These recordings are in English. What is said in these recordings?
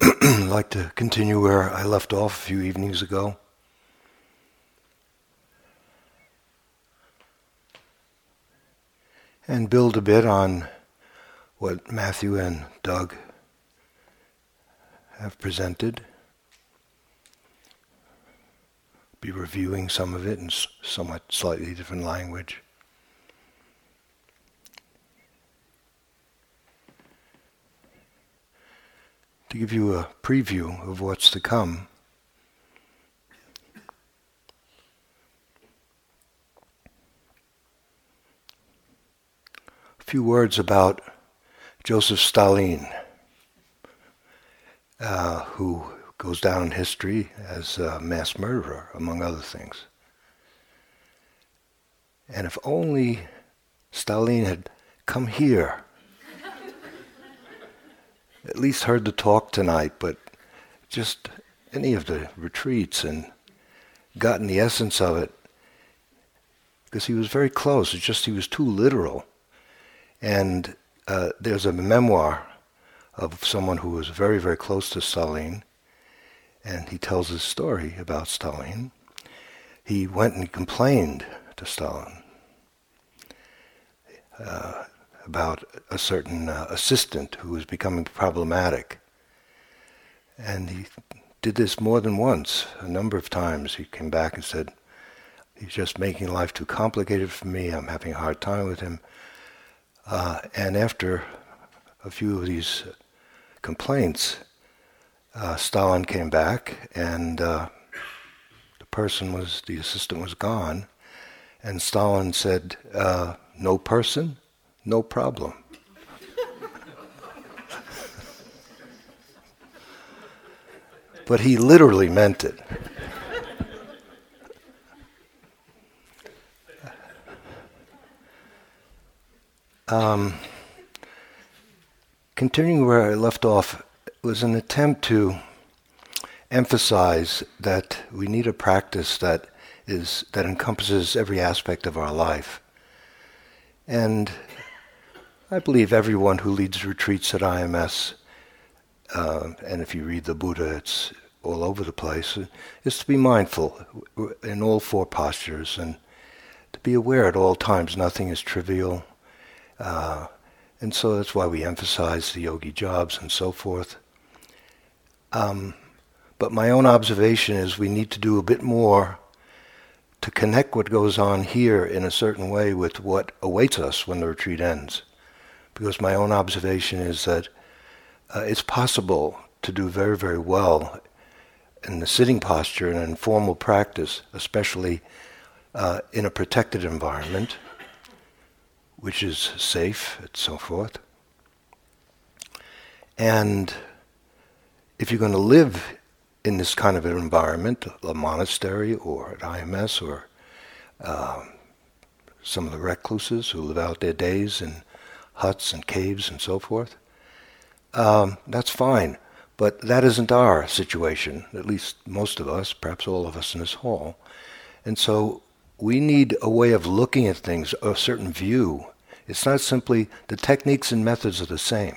I'd like to continue where I left off a few evenings ago. And build a bit on what Matthew and Doug have presented. Be reviewing some of it in somewhat slightly different language. To give you a preview of what's to come. A few words about Joseph Stalin, uh, who goes down in history as a mass murderer, among other things. And if only Stalin had come here at least heard the talk tonight, but just any of the retreats and gotten the essence of it because he was very close. It's just he was too literal. And uh, there's a memoir of someone who was very, very close to Stalin, and he tells his story about Stalin. He went and complained to Stalin. Uh, about a certain uh, assistant who was becoming problematic. And he did this more than once, a number of times. He came back and said, He's just making life too complicated for me. I'm having a hard time with him. Uh, and after a few of these complaints, uh, Stalin came back, and uh, the person was, the assistant was gone. And Stalin said, uh, No person, no problem. but he literally meant it. Um, continuing where I left off was an attempt to emphasize that we need a practice that is that encompasses every aspect of our life. And I believe everyone who leads retreats at IMS, uh, and if you read the Buddha, it's all over the place, is to be mindful in all four postures and to be aware at all times nothing is trivial. Uh, and so that's why we emphasize the yogi jobs and so forth. Um, but my own observation is we need to do a bit more to connect what goes on here in a certain way with what awaits us when the retreat ends because my own observation is that uh, it's possible to do very, very well in the sitting posture and in informal practice, especially uh, in a protected environment, which is safe and so forth. And if you're going to live in this kind of an environment, a monastery or an IMS or uh, some of the recluses who live out their days in huts and caves and so forth. Um, that's fine, but that isn't our situation, at least most of us, perhaps all of us in this hall. And so we need a way of looking at things, a certain view. It's not simply the techniques and methods are the same.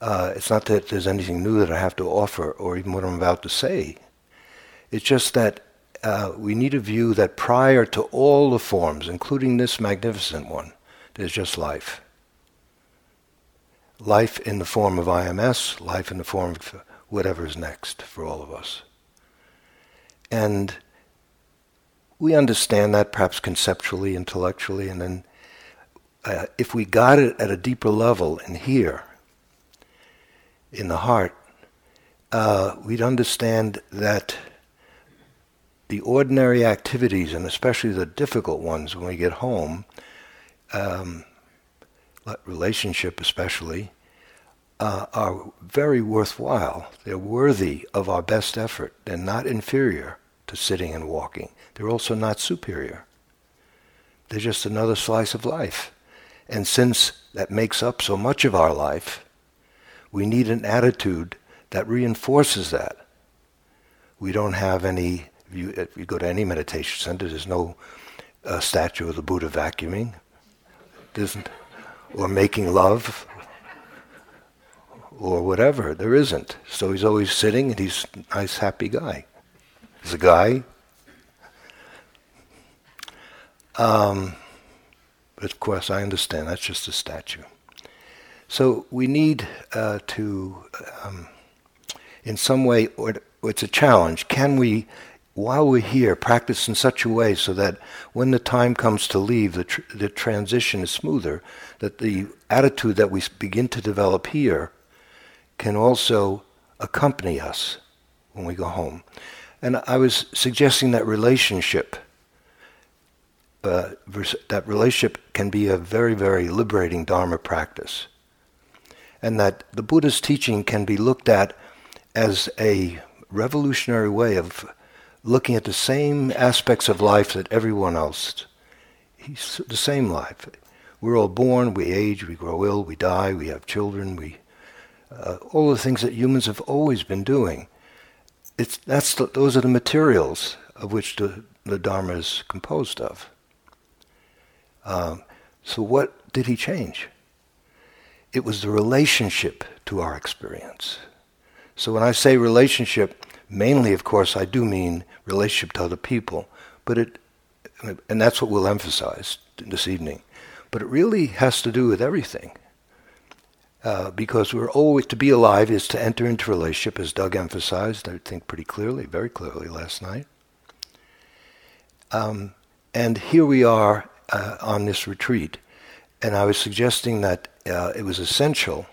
Uh, it's not that there's anything new that I have to offer or even what I'm about to say. It's just that uh, we need a view that prior to all the forms, including this magnificent one, there's just life. Life in the form of IMS, life in the form of whatever is next for all of us. And we understand that perhaps conceptually, intellectually, and then uh, if we got it at a deeper level in here, in the heart, uh, we'd understand that the ordinary activities, and especially the difficult ones when we get home, um, relationship especially, uh, are very worthwhile. They're worthy of our best effort. They're not inferior to sitting and walking. They're also not superior. They're just another slice of life. And since that makes up so much of our life, we need an attitude that reinforces that. We don't have any, if you, if you go to any meditation center, there's no uh, statue of the Buddha vacuuming isn't, or making love, or whatever. There isn't. So he's always sitting and he's a nice, happy guy. He's a guy. Um, but of course, I understand that's just a statue. So we need uh, to, um, in some way, or it's a challenge. Can we, while we're here, practice in such a way so that when the time comes to leave, the, tr- the transition is smoother, that the attitude that we begin to develop here can also accompany us when we go home. And I was suggesting that relationship, uh, that relationship can be a very, very liberating Dharma practice. And that the Buddha's teaching can be looked at as a revolutionary way of looking at the same aspects of life that everyone else. He's the same life. We're all born, we age, we grow ill, we die, we have children, we uh, all the things that humans have always been doing. It's, that's the, those are the materials of which the, the Dharma is composed of. Um, so what did he change? It was the relationship to our experience. So when I say relationship, mainly, of course, I do mean relationship to other people, but it, and that's what we'll emphasize this evening. But it really has to do with everything. Uh, because we're always to be alive is to enter into relationship, as Doug emphasized, I think pretty clearly, very clearly last night. Um, and here we are uh, on this retreat, and I was suggesting that uh, it was essential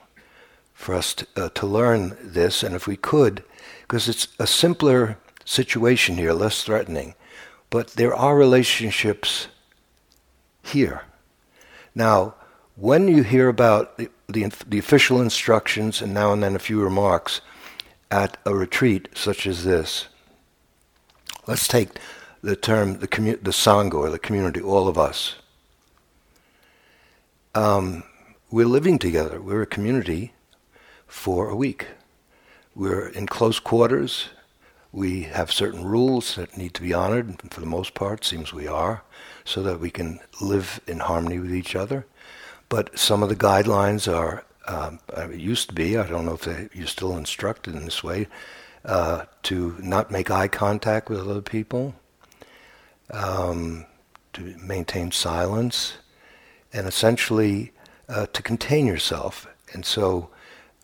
for us to, uh, to learn this, and if we could, because it's a simpler situation here, less threatening, but there are relationships here. Now, when you hear about the, the, the, official instructions and now and then a few remarks at a retreat such as this, let's take the term the, commu- the Sangha or the community, all of us. Um, we're living together. We're a community for a week. We're in close quarters. We have certain rules that need to be honored, and for the most part, seems we are, so that we can live in harmony with each other. But some of the guidelines are, um, uh, it used to be, I don't know if they, you're still instructed in this way, uh, to not make eye contact with other people, um, to maintain silence, and essentially uh, to contain yourself. And so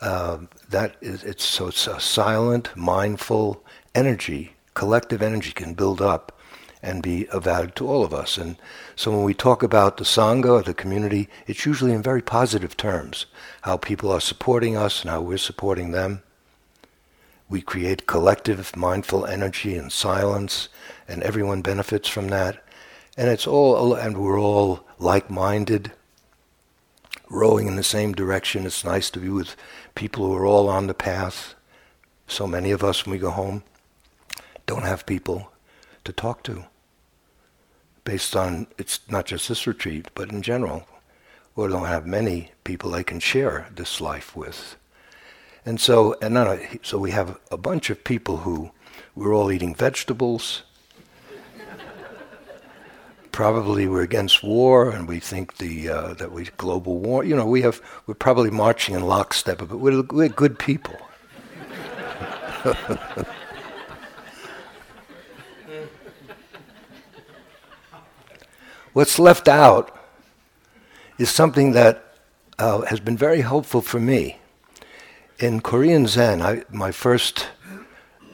uh, that is, it's so it's a silent, mindful energy, collective energy can build up and be of value to all of us. And so when we talk about the Sangha or the community, it's usually in very positive terms, how people are supporting us and how we're supporting them. We create collective mindful energy and silence, and everyone benefits from that. And it's all, and we're all like-minded, rowing in the same direction. It's nice to be with people who are all on the path. So many of us, when we go home, don't have people to talk to based on it's not just this retreat, but in general. We don't have many people they can share this life with. And so, and then, so we have a bunch of people who we're all eating vegetables. Probably we're against war, and we think the uh, that we global war. You know, we have we're probably marching in lockstep, but we're, we're good people. What's left out is something that uh, has been very helpful for me. In Korean Zen, I, my first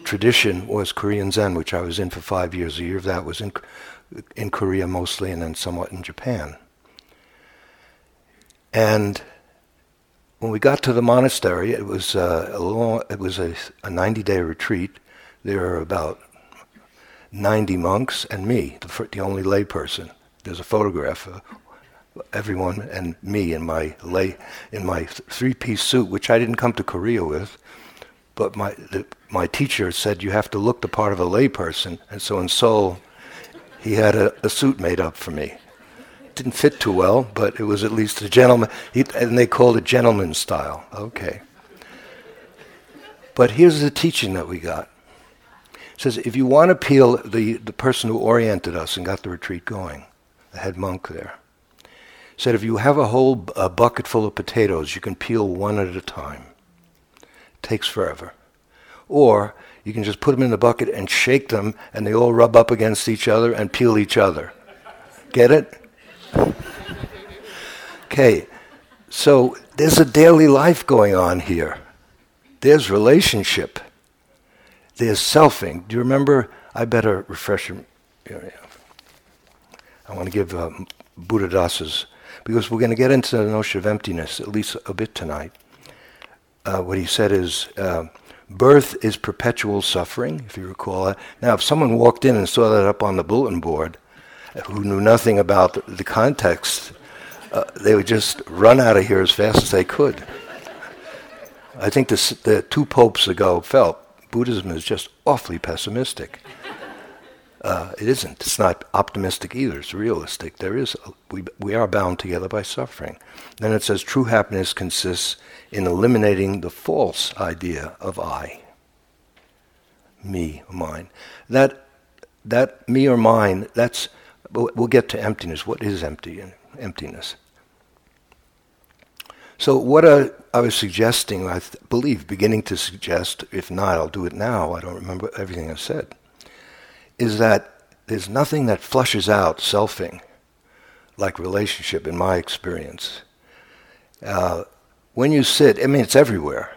tradition was Korean Zen, which I was in for five years. A year of that was in, in Korea mostly, and then somewhat in Japan. And when we got to the monastery, it was uh, a long, it was a, a 90-day retreat. There were about 90 monks and me, the, the only layperson there's a photograph of everyone and me in my lay in my three-piece suit, which I didn't come to Korea with. But my the, my teacher said you have to look the part of a layperson, and so in Seoul, he had a, a suit made up for me. Didn't fit too well, but it was at least a gentleman, he, and they called it gentleman style. Okay. But here's the teaching that we got. It says if you want to peel the, the person who oriented us and got the retreat going, the head monk there, said if you have a whole a bucket full of potatoes, you can peel one at a time. It Takes forever. Or you can just put them in the bucket and shake them, and they all rub up against each other and peel each other. Get it? Okay, so there's a daily life going on here. There's relationship. There's selfing. Do you remember? I better refresh you. I want to give um, Buddhadasa's, because we're going to get into the notion of emptiness at least a bit tonight. Uh, what he said is, uh, birth is perpetual suffering, if you recall that. Now, if someone walked in and saw that up on the bulletin board, who knew nothing about the, the context, uh, they would just run out of here as fast as they could. I think this, the two popes ago felt Buddhism is just awfully pessimistic. Uh, it isn't. It's not optimistic either. It's realistic. There is we we are bound together by suffering. Then it says true happiness consists in eliminating the false idea of I, me, mine. That that me or mine. That's we'll get to emptiness. What is empty? Emptiness. So what I, I was suggesting, I th- believe, beginning to suggest, if not, I'll do it now. I don't remember everything I said is that there's nothing that flushes out selfing like relationship in my experience. Uh, when you sit, I mean, it's everywhere.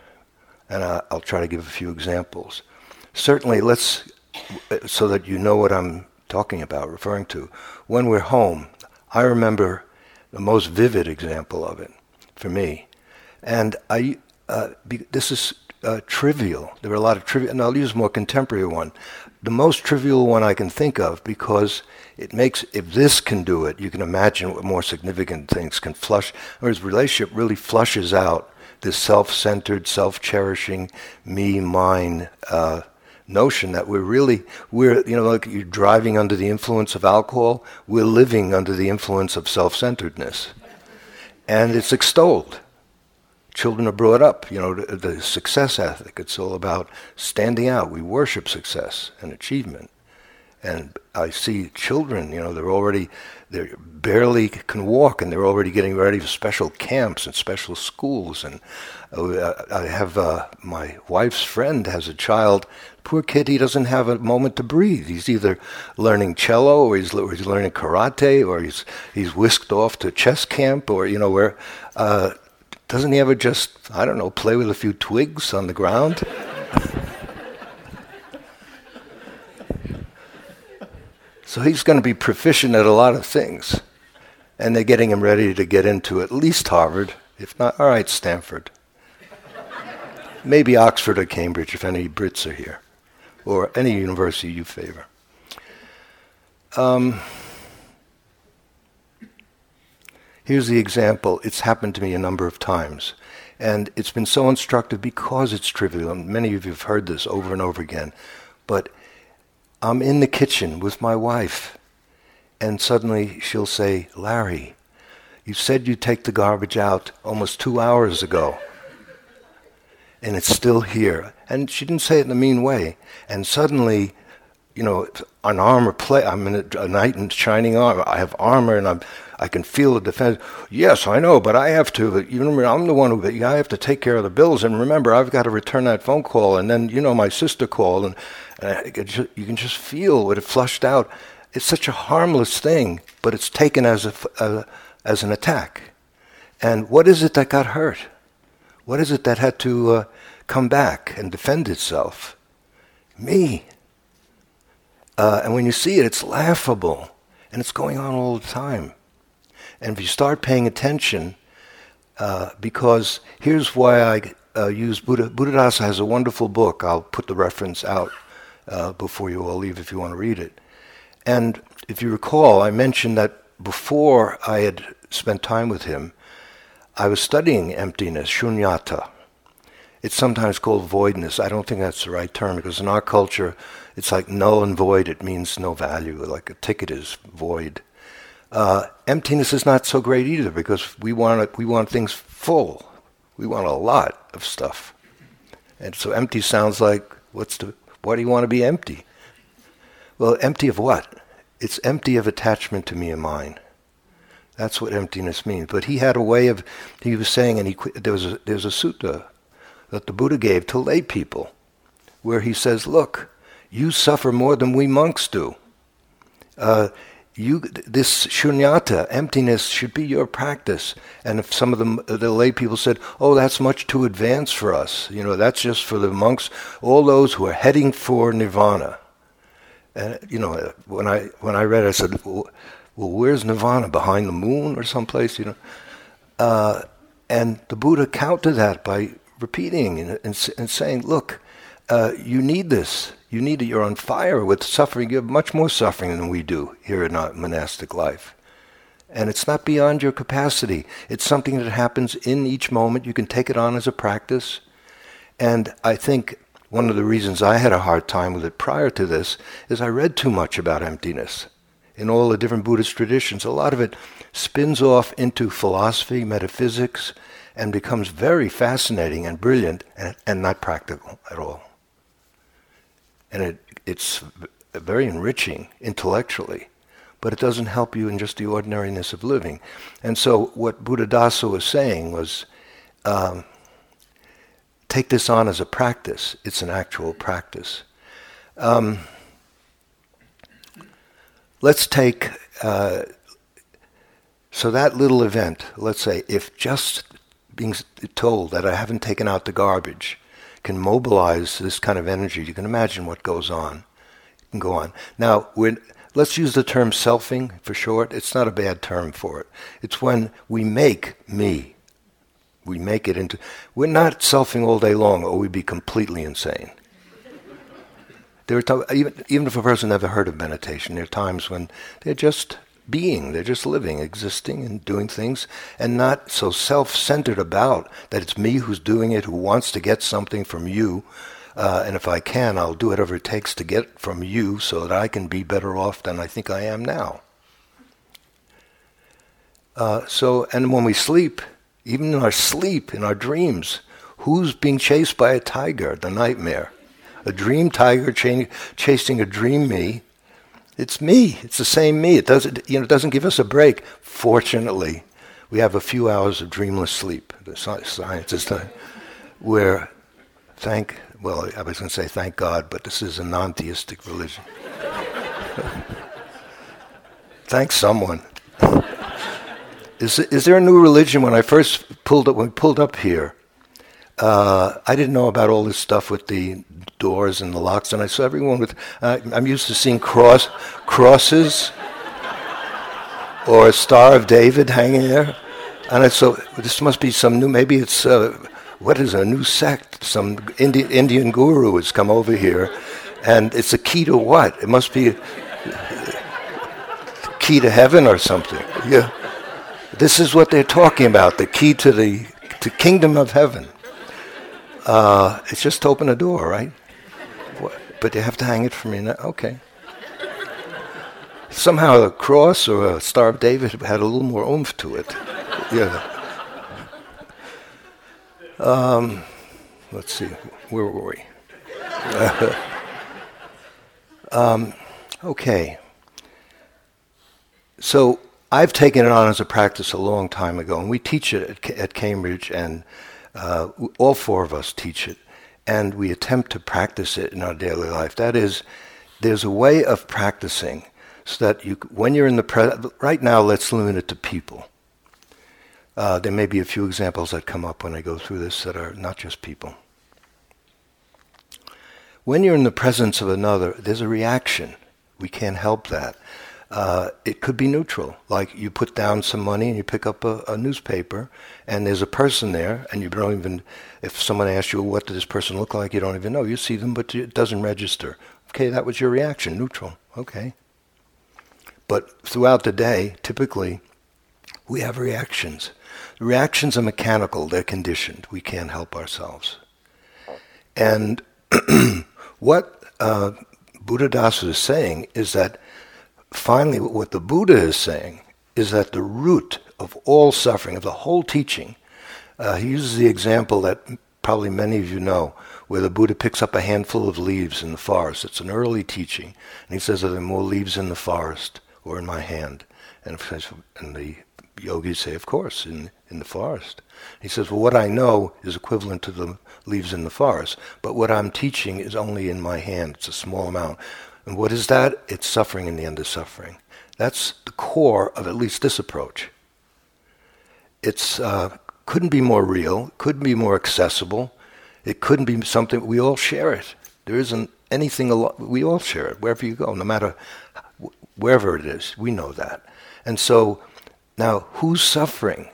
And I, I'll try to give a few examples. Certainly, let's, so that you know what I'm talking about, referring to. When we're home, I remember the most vivid example of it for me. And I, uh, be, this is uh, trivial. There are a lot of trivial, and I'll use a more contemporary one the most trivial one I can think of because it makes, if this can do it, you can imagine what more significant things can flush. or Whereas relationship really flushes out this self-centered, self-cherishing, me, mine uh, notion that we're really, we're, you know, like you're driving under the influence of alcohol, we're living under the influence of self-centeredness. And it's extolled children are brought up, you know, the, the, success ethic. It's all about standing out. We worship success and achievement. And I see children, you know, they're already, they barely can walk and they're already getting ready for special camps and special schools. And uh, I have, uh, my wife's friend has a child, poor kid, he doesn't have a moment to breathe. He's either learning cello or he's, or he's learning karate or he's, he's whisked off to chess camp or, you know, where, uh, doesn't he ever just, I don't know, play with a few twigs on the ground? so he's going to be proficient at a lot of things. And they're getting him ready to get into at least Harvard, if not, all right, Stanford. Maybe Oxford or Cambridge, if any Brits are here, or any university you favor. Um, Here's the example. It's happened to me a number of times. And it's been so instructive because it's trivial. And many of you have heard this over and over again. But I'm in the kitchen with my wife, and suddenly she'll say, Larry, you said you'd take the garbage out almost two hours ago. And it's still here. And she didn't say it in a mean way. And suddenly, you know, an armor plate, I'm in a, a knight in shining armor. I have armor and I'm I can feel the defense. Yes, I know, but I have to. You remember, I'm the one who I have to take care of the bills. And remember, I've got to return that phone call. And then, you know, my sister called, and, and just, you can just feel what it flushed out. It's such a harmless thing, but it's taken as a, a as an attack. And what is it that got hurt? What is it that had to uh, come back and defend itself? Me. Uh, and when you see it, it's laughable. And it's going on all the time. And if you start paying attention, uh, because here's why I uh, use Buddha. Buddhadasa has a wonderful book. I'll put the reference out uh, before you all leave if you want to read it. And if you recall, I mentioned that before I had spent time with him, I was studying emptiness, shunyata. It's sometimes called voidness. I don't think that's the right term because in our culture, it's like null and void. It means no value, like a ticket is void. Uh, emptiness is not so great either because we want we want things full. We want a lot of stuff, and so empty sounds like what's the why do you want to be empty? Well, empty of what? It's empty of attachment to me and mine. That's what emptiness means. But he had a way of he was saying, and he there was a, there's a sutta that the Buddha gave to lay people, where he says, Look, you suffer more than we monks do. Uh, you, this shunyata, emptiness, should be your practice. And if some of the, the lay people said, oh, that's much too advanced for us, you know, that's just for the monks, all those who are heading for nirvana. And, you know, when I, when I read it, I said, well, where's nirvana? Behind the moon or someplace, you know? Uh, and the Buddha countered that by repeating and, and, and saying, look, uh, you need this. You need it. You're on fire with suffering. You have much more suffering than we do here in our monastic life. And it's not beyond your capacity. It's something that happens in each moment. You can take it on as a practice. And I think one of the reasons I had a hard time with it prior to this is I read too much about emptiness in all the different Buddhist traditions. A lot of it spins off into philosophy, metaphysics, and becomes very fascinating and brilliant and, and not practical at all and it, it's very enriching intellectually, but it doesn't help you in just the ordinariness of living. And so, what Buddhadasa was saying was um, take this on as a practice, it's an actual practice. Um, let's take, uh, so that little event, let's say, if just being told that I haven't taken out the garbage can mobilize this kind of energy, you can imagine what goes on. It can go on. Now, let's use the term selfing for short. It's not a bad term for it. It's when we make me. We make it into. We're not selfing all day long, or we'd be completely insane. There are t- even, even if a person never heard of meditation, there are times when they're just being. They're just living, existing, and doing things, and not so self centered about that it's me who's doing it, who wants to get something from you. Uh, and if I can, I'll do whatever it takes to get from you so that I can be better off than I think I am now. Uh, so, and when we sleep, even in our sleep, in our dreams, who's being chased by a tiger, the nightmare? A dream tiger ch- chasing a dream me it's me. It's the same me. It doesn't, you know, it doesn't give us a break. Fortunately, we have a few hours of dreamless sleep. The science done. Where, thank, well, I was going to say thank God, but this is a non-theistic religion. Thank someone. is, is there a new religion? When I first pulled up, when we pulled up here, uh, I didn't know about all this stuff with the doors and the locks, and I saw everyone with. Uh, I'm used to seeing cross crosses or a Star of David hanging there, and I saw this must be some new. Maybe it's uh, what is a new sect? Some Indi- Indian guru has come over here, and it's a key to what? It must be key to heaven or something. Yeah, this is what they're talking about: the key to the to kingdom of heaven. Uh, it's just to open a door, right? But you have to hang it for me. Okay. Somehow a cross or a Star of David had a little more oomph to it. Yeah. Um, let's see, where were we? um, okay. So I've taken it on as a practice a long time ago, and we teach it at, at Cambridge, and uh, all four of us teach it, and we attempt to practice it in our daily life. That is, there's a way of practicing so that you, when you're in the present, right now, let's limit it to people. Uh, there may be a few examples that come up when I go through this that are not just people. When you're in the presence of another, there's a reaction. We can't help that. Uh, it could be neutral, like you put down some money and you pick up a, a, newspaper, and there's a person there, and you don't even, if someone asks you, what does this person look like, you don't even know. You see them, but it doesn't register. Okay, that was your reaction, neutral. Okay. But throughout the day, typically, we have reactions. Reactions are mechanical, they're conditioned. We can't help ourselves. And what uh, Buddhadasa is saying is that finally, what the Buddha is saying is that the root of all suffering, of the whole teaching, uh, he uses the example that probably many of you know, where the Buddha picks up a handful of leaves in the forest. It's an early teaching. And he says, Are there more leaves in the forest or in my hand? And, and the yogis say, of course, in, in the forest. He says, well, what I know is equivalent to the leaves in the forest, but what I'm teaching is only in my hand. It's a small amount. And what is that? It's suffering in the end of suffering. That's the core of at least this approach. It's uh, couldn't be more real, couldn't be more accessible. It couldn't be something we all share it. There isn't anything al- we all share it wherever you go, no matter wherever it is. We know that, and so now who's suffering?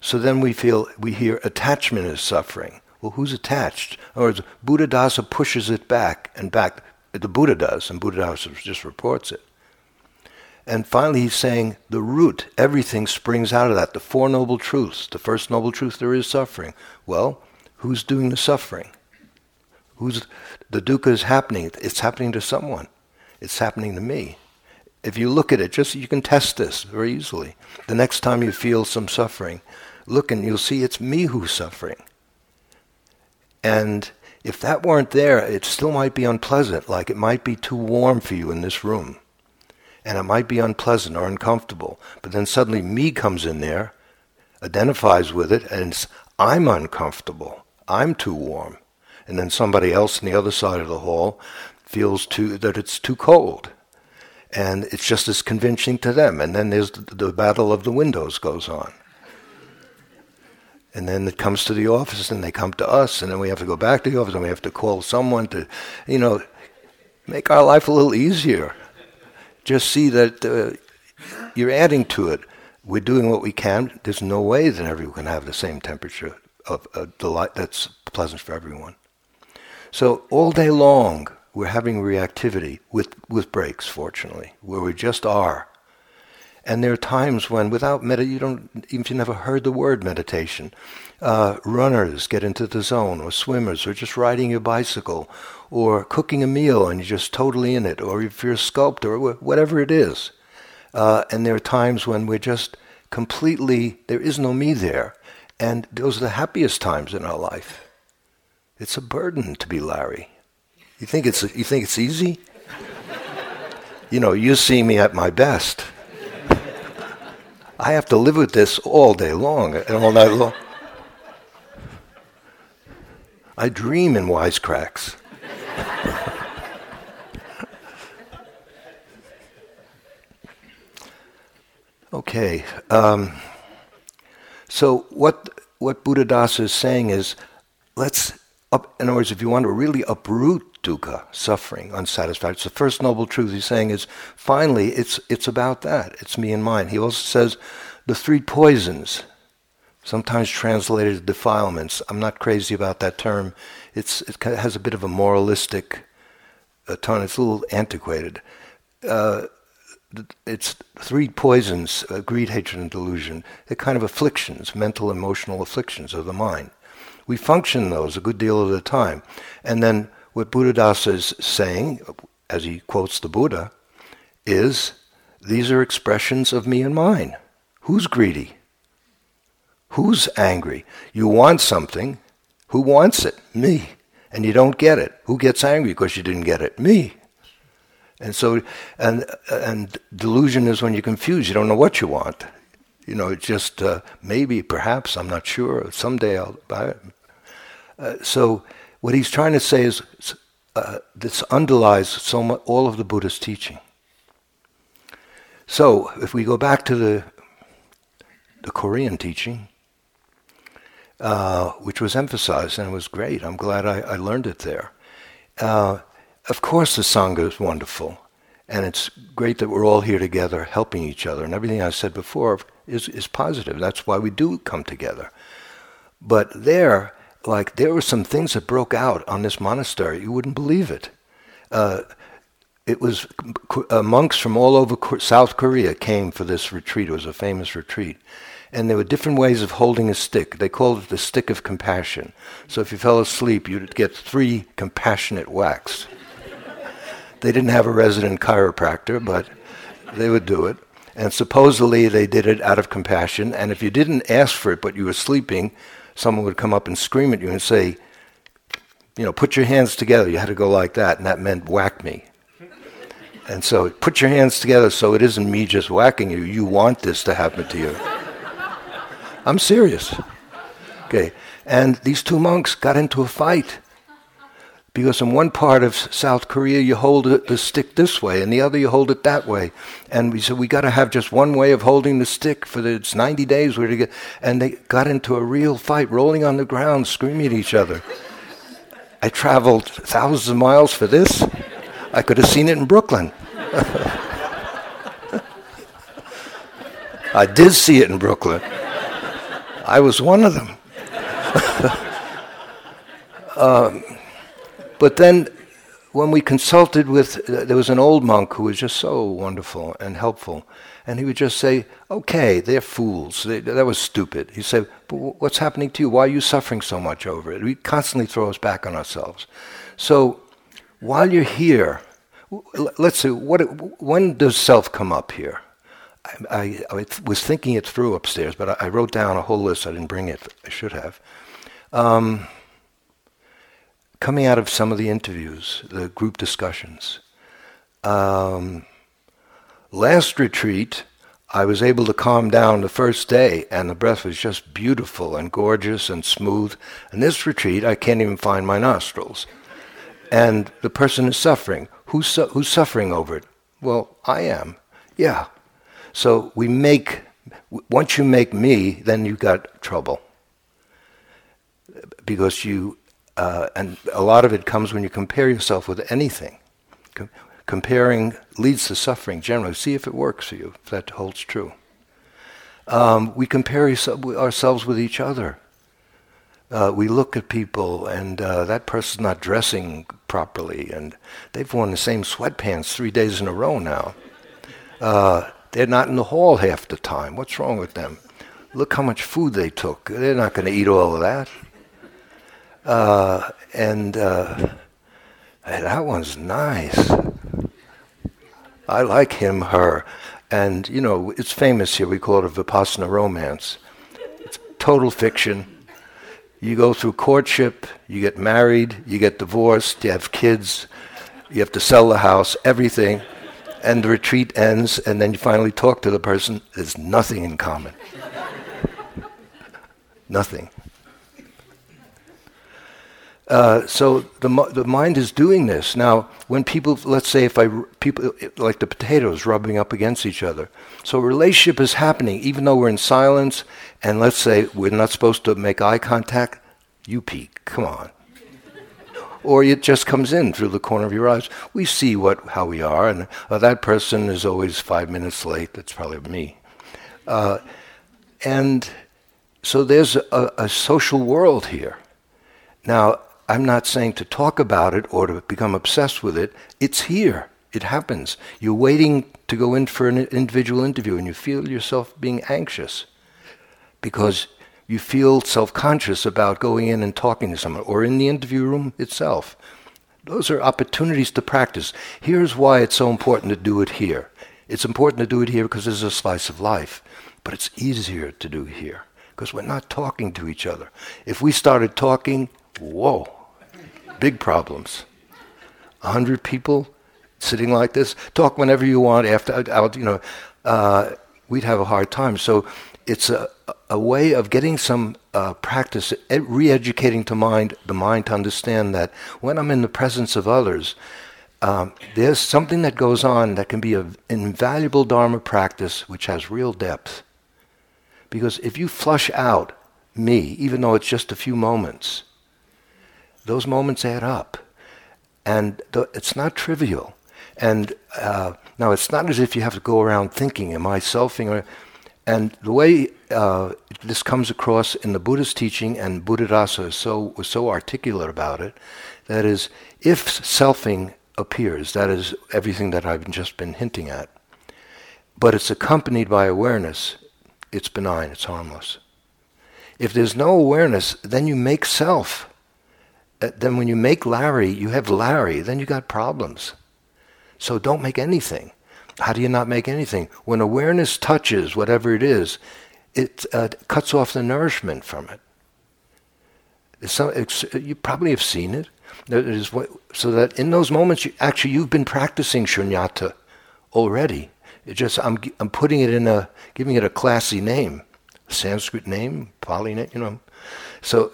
So then we feel we hear attachment is suffering. Well, who's attached? In Or Buddhadasa pushes it back and back. The Buddha does, and Buddha just reports it. And finally, he's saying the root, everything springs out of that. The Four Noble Truths. The first Noble Truth, there is suffering. Well, who's doing the suffering? Who's the dukkha is happening? It's happening to someone. It's happening to me. If you look at it, just you can test this very easily. The next time you feel some suffering, look and you'll see it's me who's suffering. And if that weren't there, it still might be unpleasant, like it might be too warm for you in this room and it might be unpleasant or uncomfortable. But then suddenly me comes in there, identifies with it, and I'm uncomfortable. I'm too warm. And then somebody else on the other side of the hall feels too, that it's too cold. And it's just as convincing to them. And then there's the, the battle of the windows goes on. And then it comes to the office, and they come to us, and then we have to go back to the office, and we have to call someone to, you know, make our life a little easier just see that uh, you're adding to it. We're doing what we can. There's no way that everyone can have the same temperature of a delight that's pleasant for everyone. So all day long, we're having reactivity with, with breaks, fortunately, where we just are. And there are times when, without meditation, you don't, even if you never heard the word meditation, uh, runners get into the zone, or swimmers, or just riding your bicycle, or cooking a meal and you're just totally in it, or if you're a sculptor, or whatever it is. Uh, and there are times when we're just completely, there is no me there. And those are the happiest times in our life. It's a burden to be Larry. You think it's, you think it's easy? you know, you see me at my best. I have to live with this all day long and all night long. I dream in wisecracks. okay. Um, so what what Buddha Buddhadasa is saying is, let's up. In other words, if you want to really uproot dukkha, suffering, unsatisfaction, the first noble truth he's saying is, finally, it's it's about that. It's me and mine. He also says, the three poisons sometimes translated as defilements. I'm not crazy about that term. It's, it has a bit of a moralistic uh, tone. It's a little antiquated. Uh, it's three poisons uh, greed, hatred, and delusion. They're kind of afflictions, mental, emotional afflictions of the mind. We function those a good deal of the time. And then what Buddhadasa is saying, as he quotes the Buddha, is these are expressions of me and mine. Who's greedy? Who's angry? You want something. Who wants it? Me. And you don't get it. Who gets angry because you didn't get it? Me. And so, and and delusion is when you're confused. You don't know what you want. You know, it's just uh, maybe, perhaps, I'm not sure. Someday I'll buy it. Uh, so, what he's trying to say is uh, this underlies so much, all of the Buddha's teaching. So, if we go back to the the Korean teaching, uh, which was emphasized and was great. I'm glad I, I learned it there. Uh, of course, the Sangha is wonderful, and it's great that we're all here together helping each other. And everything I said before is, is positive. That's why we do come together. But there, like, there were some things that broke out on this monastery. You wouldn't believe it. Uh, it was uh, monks from all over South Korea came for this retreat. It was a famous retreat and there were different ways of holding a stick. They called it the stick of compassion. So if you fell asleep, you'd get three compassionate whacks. they didn't have a resident chiropractor, but they would do it. And supposedly they did it out of compassion. And if you didn't ask for it, but you were sleeping, someone would come up and scream at you and say, you know, put your hands together. You had to go like that, and that meant whack me. And so put your hands together so it isn't me just whacking you. You want this to happen to you. I'm serious. Okay. And these two monks got into a fight. Because in one part of South Korea, you hold the stick this way, and the other, you hold it that way. And we said, we got to have just one way of holding the stick for the, it's 90 days. We're to get, and they got into a real fight, rolling on the ground, screaming at each other. I traveled thousands of miles for this. I could have seen it in Brooklyn. I did see it in Brooklyn. I was one of them. um, but then when we consulted with, uh, there was an old monk who was just so wonderful and helpful. And he would just say, okay, they're fools. They, that was stupid. He said, but what's happening to you? Why are you suffering so much over it? We constantly throw us back on ourselves. So while you're here, let's see, what, when does self come up here? I, I, I was thinking it through upstairs, but I, I, wrote down a whole list. I didn't bring it. I should have. Um, coming out of some of the interviews, the group discussions. Um, last retreat, I was able to calm down the first day, and the breath was just beautiful and gorgeous and smooth. And this retreat, I can't even find my nostrils. And the person is suffering. Who's, su- who's suffering over it? Well, I am. Yeah. So we make, once you make me, then you've got trouble. Because you uh, and a lot of it comes when you compare yourself with anything. Com- comparing leads to suffering generally. See if it works for you, if that holds true. Um, we compare ourselves with each other. Uh, we look at people and uh, that person's not dressing properly and they've worn the same sweatpants three days in a row now. Uh, they're not in the hall half the time. What's wrong with them? Look how much food they took. They're not going to eat all of that. Uh, and uh, that one's nice. I like him, her. And, you know, it's famous here. We call it a Vipassana romance. It's total fiction. You go through courtship, you get married, you get divorced, you have kids, you have to sell the house, everything. And the retreat ends, and then you finally talk to the person. There's nothing in common. nothing. Uh, so the the mind is doing this now. When people, let's say, if I people like the potatoes rubbing up against each other, so relationship is happening even though we're in silence, and let's say we're not supposed to make eye contact. You peek, come on, or it just comes in through the corner of your eyes. We see what how we are, and uh, that person is always five minutes late. That's probably me, uh, and so there's a, a social world here. Now, I'm not saying to talk about it or to become obsessed with it. It's here. It happens. You're waiting to go in for an individual interview and you feel yourself being anxious because you feel self conscious about going in and talking to someone or in the interview room itself. Those are opportunities to practice. Here's why it's so important to do it here. It's important to do it here because it's a slice of life, but it's easier to do here because we're not talking to each other. If we started talking, whoa, big problems. A hundred people sitting like this, talk whenever you want. After out, you know, uh, we'd have a hard time. So it's a, a way of getting some uh, practice, re-educating to mind the mind to understand that when I'm in the presence of others, um, there's something that goes on that can be an invaluable Dharma practice which has real depth. Because if you flush out me, even though it's just a few moments, those moments add up. And th- it's not trivial. And uh, now it's not as if you have to go around thinking, am I selfing? Or, and the way uh, this comes across in the Buddhist teaching, and Buddhadasa so, was so articulate about it, that is, if selfing appears, that is everything that I've just been hinting at, but it's accompanied by awareness, it's benign, it's harmless. If there's no awareness, then you make self. Uh, then when you make Larry, you have Larry, then you got problems. So don't make anything. How do you not make anything? When awareness touches whatever it is, it uh, cuts off the nourishment from it. Some, you probably have seen it. What, so that in those moments, you, actually, you've been practicing shunyata already. It just I'm, I'm putting it in a, giving it a classy name, Sanskrit name, Pali name, you know. So,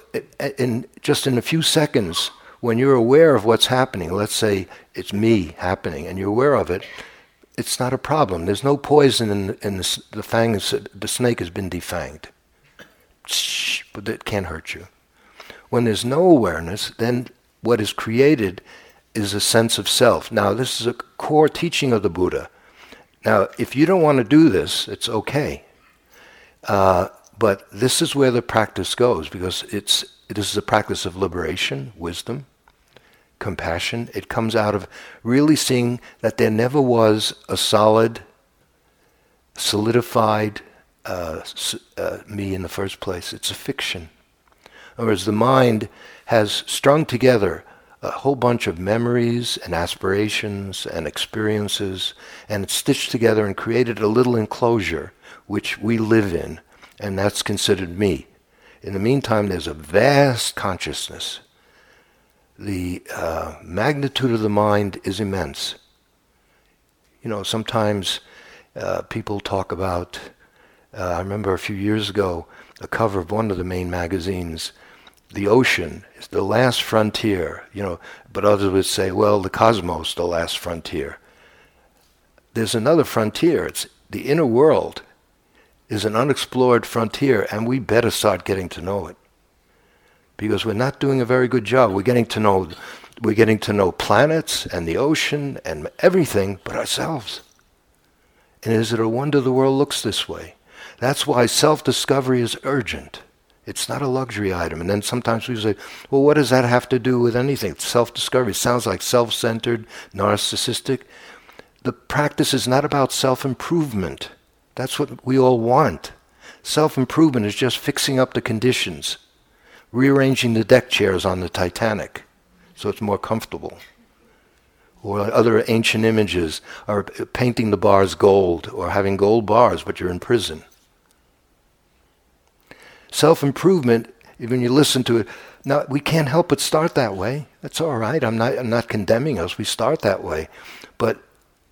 in just in a few seconds, when you're aware of what's happening, let's say it's me happening, and you're aware of it, it's not a problem. There's no poison in, in the, the. The snake has been defanged, but it can't hurt you. When there's no awareness, then what is created is a sense of self. Now, this is a core teaching of the Buddha. Now, if you don't want to do this, it's okay. Uh, but this is where the practice goes because it's this is a practice of liberation, wisdom, compassion. It comes out of really seeing that there never was a solid, solidified uh, uh, me in the first place. It's a fiction. Whereas the mind has strung together a whole bunch of memories and aspirations and experiences, and it's stitched together and created a little enclosure which we live in, and that's considered me. In the meantime, there's a vast consciousness. The uh, magnitude of the mind is immense. You know, sometimes uh, people talk about, uh, I remember a few years ago, the cover of one of the main magazines the ocean is the last frontier, you know, but others would say, well, the cosmos, the last frontier. There's another frontier. It's the inner world is an unexplored frontier, and we better start getting to know it. Because we're not doing a very good job. We're getting to know we're getting to know planets and the ocean and everything but ourselves. And is it a wonder the world looks this way? That's why self discovery is urgent. It's not a luxury item. And then sometimes we say, well, what does that have to do with anything? Self discovery sounds like self centered, narcissistic. The practice is not about self improvement. That's what we all want. Self improvement is just fixing up the conditions, rearranging the deck chairs on the Titanic so it's more comfortable. Or other ancient images are painting the bars gold or having gold bars, but you're in prison. Self improvement, when you listen to it, now we can't help but start that way. That's all right. I'm not, I'm not condemning us. We start that way. But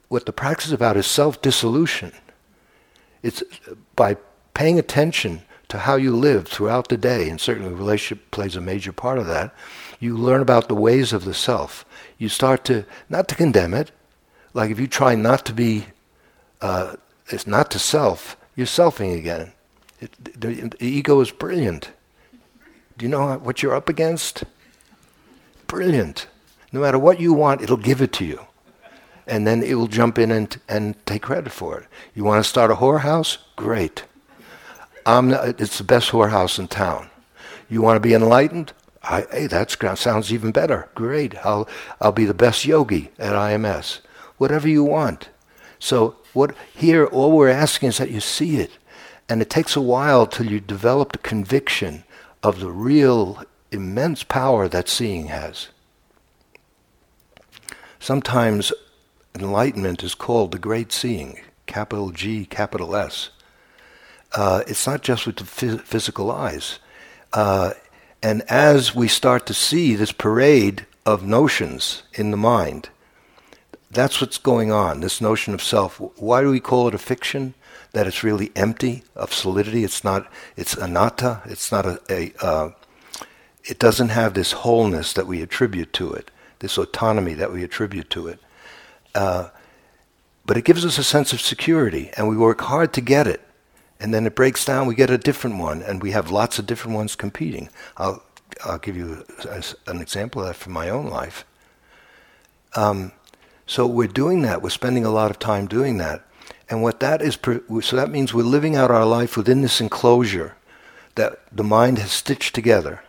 what the practice is about is self dissolution. It's by paying attention to how you live throughout the day, and certainly relationship plays a major part of that. You learn about the ways of the self. You start to, not to condemn it, like if you try not to be, uh, it's not to self, you're selfing again. It, the, the ego is brilliant. Do you know what you're up against? Brilliant. No matter what you want, it'll give it to you. And then it will jump in and, and take credit for it. You want to start a whorehouse? Great. Not, it's the best whorehouse in town. You want to be enlightened? I, hey, that sounds even better. Great. I'll, I'll be the best yogi at IMS. Whatever you want. So what here, all we're asking is that you see it. And it takes a while till you develop the conviction of the real immense power that seeing has. Sometimes enlightenment is called the great seeing, capital G, capital S. Uh, it's not just with the phys- physical eyes. Uh, and as we start to see this parade of notions in the mind, that's what's going on, this notion of self. Why do we call it a fiction? that it's really empty of solidity. It's not. It's anatta. It's not a. a uh, it doesn't have this wholeness that we attribute to it, this autonomy that we attribute to it. Uh, but it gives us a sense of security, and we work hard to get it. And then it breaks down. We get a different one, and we have lots of different ones competing. I'll I'll give you a, an example of that from my own life. Um, so we're doing that. We're spending a lot of time doing that. And what that is, so that means we're living out our life within this enclosure that the mind has stitched together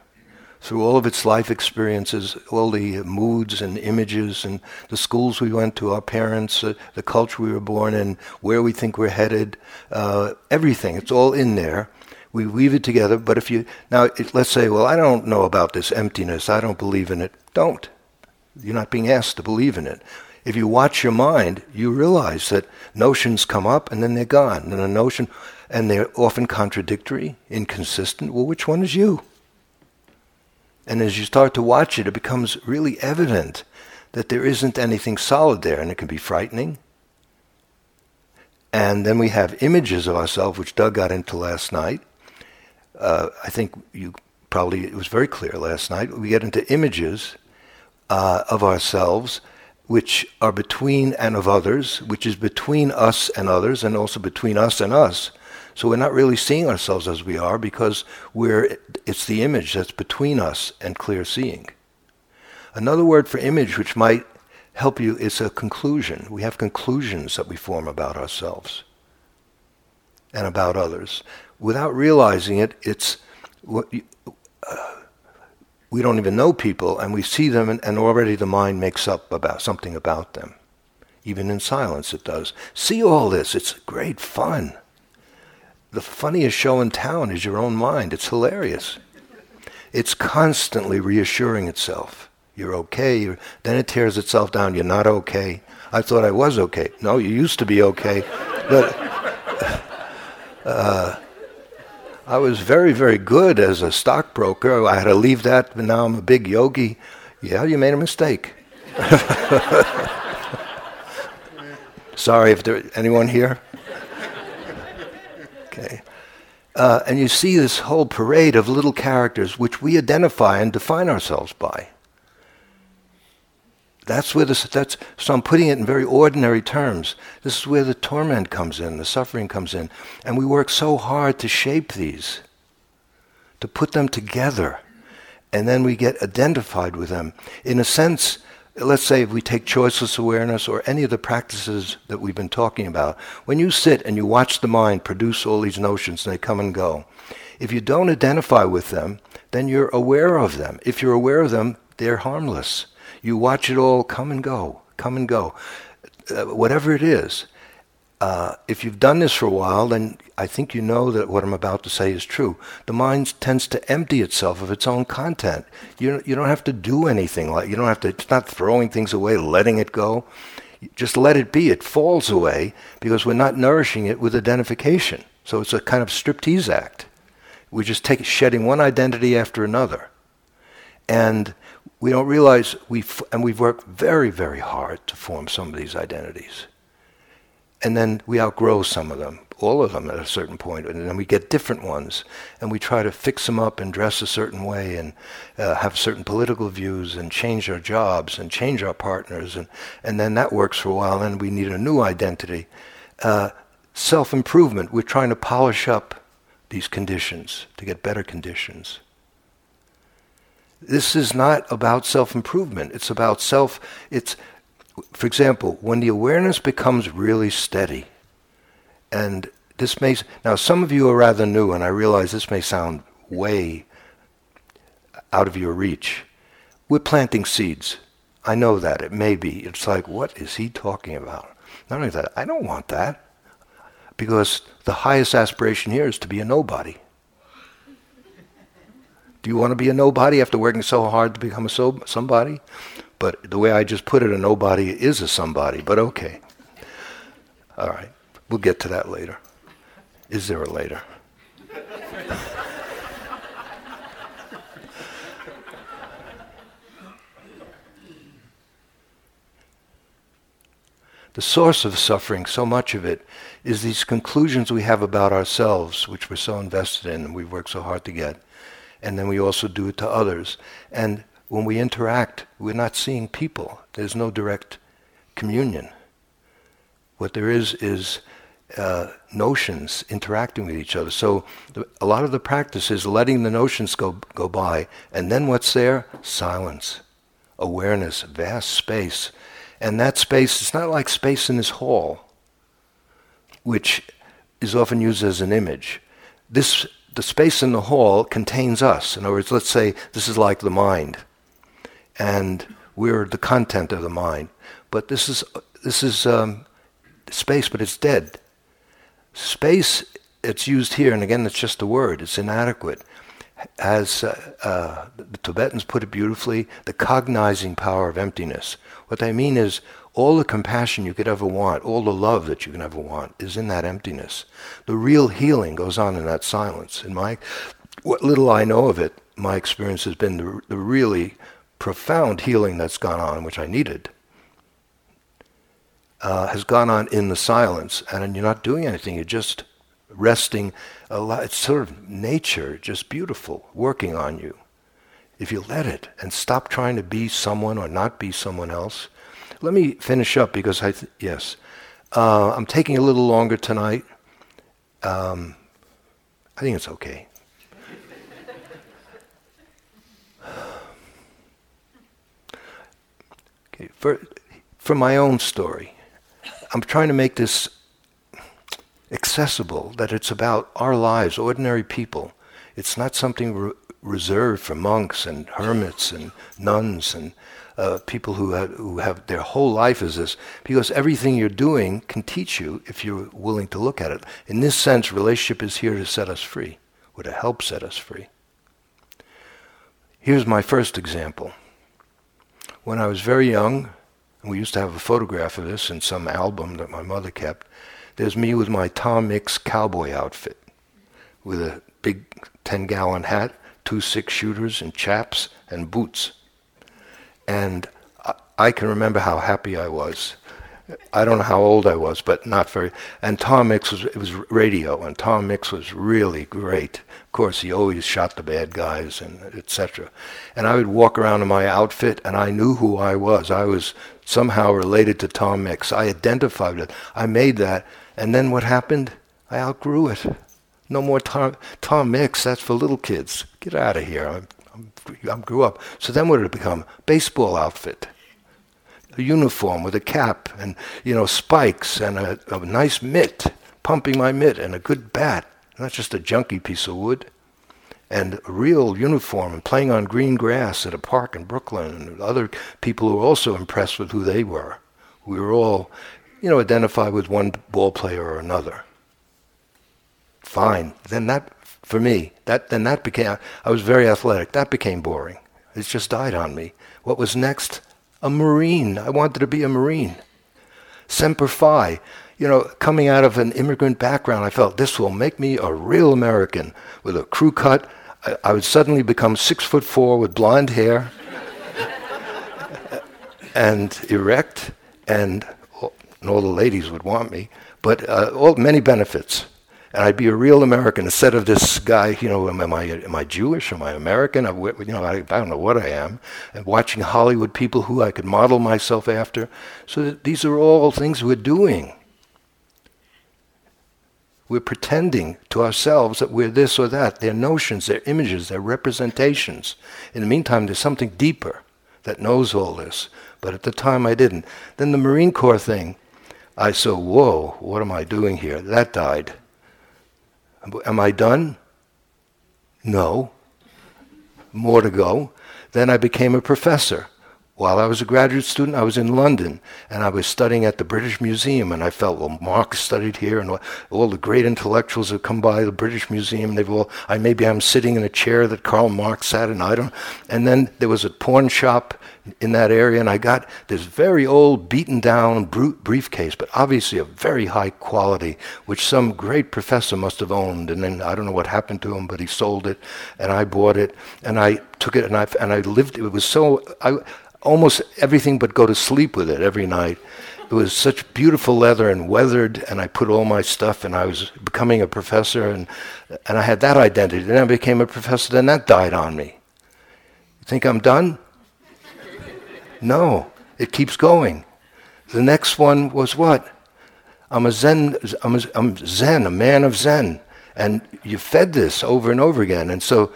through all of its life experiences, all the moods and images and the schools we went to, our parents, uh, the culture we were born in, where we think we're headed, uh, everything. It's all in there. We weave it together. But if you now, it, let's say, well, I don't know about this emptiness. I don't believe in it. Don't. You're not being asked to believe in it if you watch your mind, you realize that notions come up and then they're gone. And a notion, and they're often contradictory, inconsistent. Well, which one is you? And as you start to watch it, it becomes really evident that there isn't anything solid there, and it can be frightening. And then we have images of ourselves, which Doug got into last night, uh, I think you probably, it was very clear last night, we get into images uh, of ourselves which are between and of others, which is between us and others, and also between us and us. So we're not really seeing ourselves as we are because we're, it's the image that's between us and clear seeing. Another word for image which might help you is a conclusion. We have conclusions that we form about ourselves and about others. Without realizing it, it's uh, we don't even know people, and we see them, and, and already the mind makes up about something about them. Even in silence, it does. See all this; it's great fun. The funniest show in town is your own mind. It's hilarious. It's constantly reassuring itself. You're okay. You're, then it tears itself down. You're not okay. I thought I was okay. No, you used to be okay. But uh, I was very, very good as a stockbroker. I had to leave that, but now I'm a big yogi. Yeah, you made a mistake. Sorry if there anyone here. Okay. Uh, and you see this whole parade of little characters which we identify and define ourselves by. That's where this, that's, so I'm putting it in very ordinary terms. This is where the torment comes in, the suffering comes in. And we work so hard to shape these, to put them together. And then we get identified with them. In a sense, let's say if we take choiceless awareness or any of the practices that we've been talking about, when you sit and you watch the mind produce all these notions and they come and go, if you don't identify with them, then you're aware of them. If you're aware of them, they're harmless. You watch it all come and go, come and go. Uh, whatever it is, uh, if you've done this for a while, then I think you know that what I'm about to say is true. The mind tends to empty itself of its own content. You, you don't have to do anything. Like you don't have to. It's not throwing things away, letting it go. Just let it be. It falls away because we're not nourishing it with identification. So it's a kind of striptease act. We're just take, shedding one identity after another, and we don't realize we and we've worked very, very hard to form some of these identities. And then we outgrow some of them, all of them at a certain point, and then we get different ones, and we try to fix them up and dress a certain way, and uh, have certain political views, and change our jobs, and change our partners, and, and then that works for a while, and we need a new identity. Uh, Self improvement, we're trying to polish up these conditions to get better conditions. This is not about self improvement. It's about self. It's, for example, when the awareness becomes really steady, and this may now some of you are rather new, and I realize this may sound way out of your reach. We're planting seeds. I know that it may be. It's like, what is he talking about? Not only that, I don't want that, because the highest aspiration here is to be a nobody. Do you want to be a nobody after working so hard to become a so- somebody? But the way I just put it, a nobody is a somebody, but okay. All right, we'll get to that later. Is there a later? the source of suffering, so much of it, is these conclusions we have about ourselves, which we're so invested in and we've worked so hard to get and then we also do it to others. And when we interact, we're not seeing people. There's no direct communion. What there is is uh, notions interacting with each other. So the, a lot of the practice is letting the notions go go by, and then what's there? Silence, awareness, vast space, and that space. It's not like space in this hall, which is often used as an image. This the space in the hall contains us. In other words, let's say this is like the mind, and we're the content of the mind. But this is this is um, space, but it's dead. Space, it's used here, and again, it's just a word. It's inadequate. As uh, uh, the Tibetans put it beautifully, the cognizing power of emptiness. What they mean is all the compassion you could ever want, all the love that you can ever want, is in that emptiness. The real healing goes on in that silence. In my, what little I know of it, my experience has been the, the really profound healing that's gone on, which I needed, uh, has gone on in the silence, and you're not doing anything. You're just resting. It's sort of nature, just beautiful, working on you. If you let it and stop trying to be someone or not be someone else. Let me finish up because I, th- yes, uh, I'm taking a little longer tonight. Um, I think it's okay. For, for my own story, I'm trying to make this accessible, that it's about our lives, ordinary people. It's not something re- reserved for monks and hermits and nuns and uh, people who have, who have their whole life is this, because everything you're doing can teach you if you're willing to look at it. In this sense, relationship is here to set us free, or to help set us free. Here's my first example. When I was very young, and we used to have a photograph of this in some album that my mother kept, there's me with my Tom Mix cowboy outfit, with a big 10 gallon hat, two six shooters, and chaps, and boots. And I can remember how happy I was. I don't know how old I was, but not very. And Tom Mix was it was radio, and Tom Mix was really great. Of course, he always shot the bad guys and etc. And I would walk around in my outfit, and I knew who I was. I was somehow related to Tom Mix. I identified it. I made that, and then what happened? I outgrew it. No more Tom, Tom Mix. That's for little kids. Get out of here. I'm, I'm grew up. So then what did it become? Baseball outfit. A uniform with a cap and, you know, spikes and a, a nice mitt, pumping my mitt and a good bat, not just a junky piece of wood. And a real uniform and playing on green grass at a park in Brooklyn and other people who were also impressed with who they were. We were all, you know, identified with one ball player or another. Fine. Then that for me. That then that became I was very athletic. That became boring. It just died on me. What was next? A marine. I wanted to be a marine. Semper Fi. You know, coming out of an immigrant background, I felt this will make me a real American with a crew cut. I, I would suddenly become six foot four with blonde hair and erect, and, and all the ladies would want me. But uh, all many benefits and I'd be a real American instead of this guy. You know, am, I am I Jewish? Am I American? I, you know, I, I don't know what I am. And watching Hollywood people who I could model myself after. So these are all things we're doing. We're pretending to ourselves that we're this or that. They're notions, they're images, they're representations. In the meantime, there's something deeper that knows all this. But at the time, I didn't. Then the Marine Corps thing, I saw, whoa, what am I doing here? That died. Am I done? No. More to go. Then I became a professor. While I was a graduate student, I was in London and I was studying at the British Museum. And I felt, well, Marx studied here, and all the great intellectuals have come by the British Museum. They've all, I maybe I'm sitting in a chair that Karl Marx sat in. I don't. And then there was a pawn shop in that area, and I got this very old, beaten down briefcase, but obviously of very high quality, which some great professor must have owned. And then I don't know what happened to him, but he sold it, and I bought it, and I took it, and I and I lived. It was so I almost everything but go to sleep with it every night. It was such beautiful leather and weathered, and I put all my stuff, and I was becoming a professor, and and I had that identity. Then I became a professor. Then that died on me. You think I'm done? No, it keeps going. The next one was what? I'm a Zen, I'm, a, I'm Zen, a man of Zen. And you fed this over and over again. And so,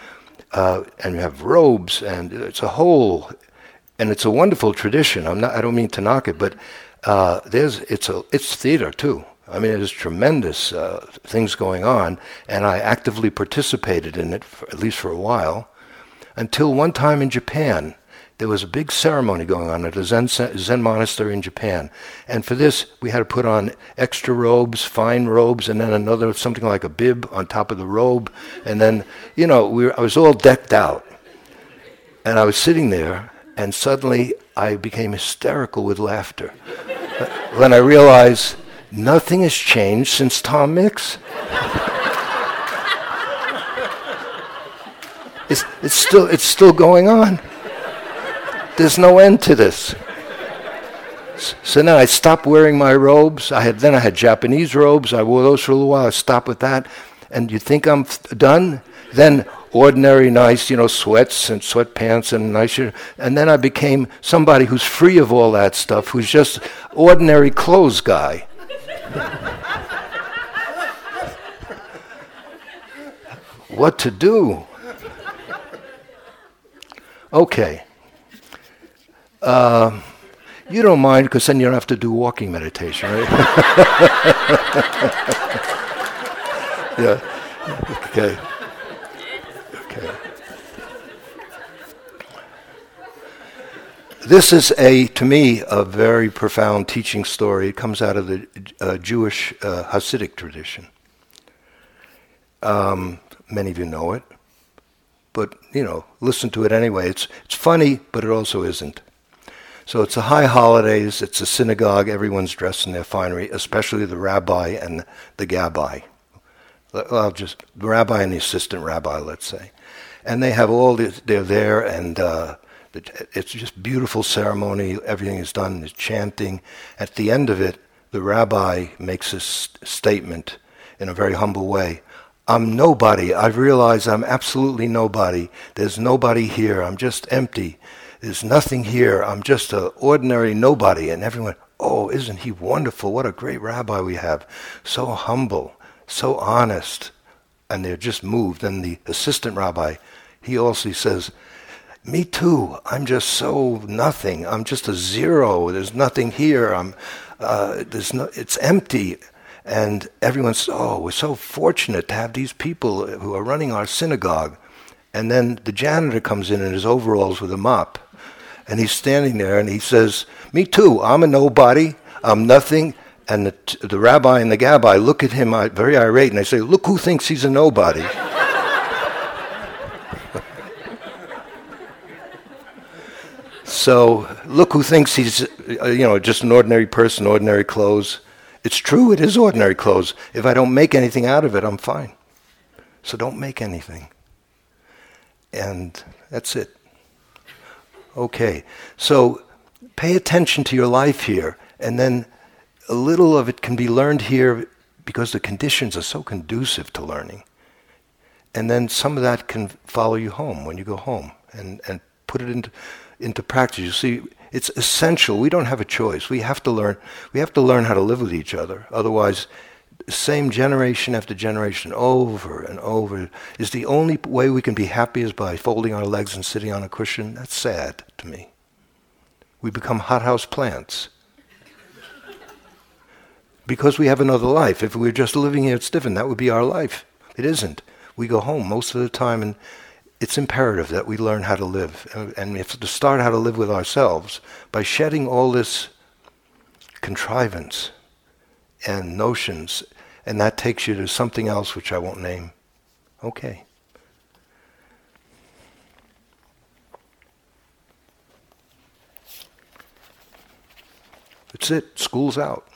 uh, and you have robes, and it's a whole, and it's a wonderful tradition. I'm not, I don't mean to knock it, but uh, there's, it's, a, it's theater too. I mean, there's tremendous uh, things going on, and I actively participated in it, for, at least for a while, until one time in Japan there was a big ceremony going on at a Zen, Zen monastery in Japan. And for this, we had to put on extra robes, fine robes, and then another, something like a bib on top of the robe. And then, you know, we were, I was all decked out. And I was sitting there, and suddenly I became hysterical with laughter uh, when I realized nothing has changed since Tom Mix. it's, it's, still, it's still going on. There's no end to this. So now I stopped wearing my robes. I had then I had Japanese robes. I wore those for a little while. I stopped with that. And you think I'm done? Then ordinary, nice, you know, sweats and sweatpants and nice shirt. And then I became somebody who's free of all that stuff, who's just ordinary clothes guy. what to do? Okay. Uh, you don't mind because then you don't have to do walking meditation, right? yeah. Okay. Okay. This is a, to me, a very profound teaching story. It comes out of the uh, Jewish uh, Hasidic tradition. Um, many of you know it, but you know, listen to it anyway. It's it's funny, but it also isn't. So it's the high holidays. It's a synagogue. Everyone's dressed in their finery, especially the rabbi and the gabbai. Well, just the rabbi and the assistant rabbi, let's say, and they have all this, they're there, and uh, it's just beautiful ceremony. Everything is done. There's chanting. At the end of it, the rabbi makes a statement in a very humble way. I'm nobody. I've realized I'm absolutely nobody. There's nobody here. I'm just empty. There's nothing here. I'm just an ordinary nobody. And everyone, oh, isn't he wonderful? What a great rabbi we have. So humble, so honest. And they're just moved. And the assistant rabbi, he also says, me too. I'm just so nothing. I'm just a zero. There's nothing here. I'm, uh, there's no, it's empty. And everyone's, oh, we're so fortunate to have these people who are running our synagogue. And then the janitor comes in in his overalls with a mop. And he's standing there and he says, Me too, I'm a nobody, I'm nothing. And the, the rabbi and the gabbai look at him uh, very irate and they say, Look who thinks he's a nobody. So look who thinks he's, uh, you know, just an ordinary person, ordinary clothes. It's true, it is ordinary clothes. If I don't make anything out of it, I'm fine. So don't make anything. And that's it. Okay, so pay attention to your life here, and then a little of it can be learned here because the conditions are so conducive to learning. And then some of that can follow you home when you go home and, and put it into, into practice. You see, it's essential. We don't have a choice. We have to learn. We have to learn how to live with each other. Otherwise, same generation after generation, over and over, is the only way we can be happy is by folding our legs and sitting on a cushion. That's sad to me. We become hothouse plants. because we have another life. If we were just living here, it's different. That would be our life. It isn't. We go home most of the time and it's imperative that we learn how to live. And we have to start how to live with ourselves by shedding all this contrivance and notions. And that takes you to something else which I won't name. Okay. That's it. School's out.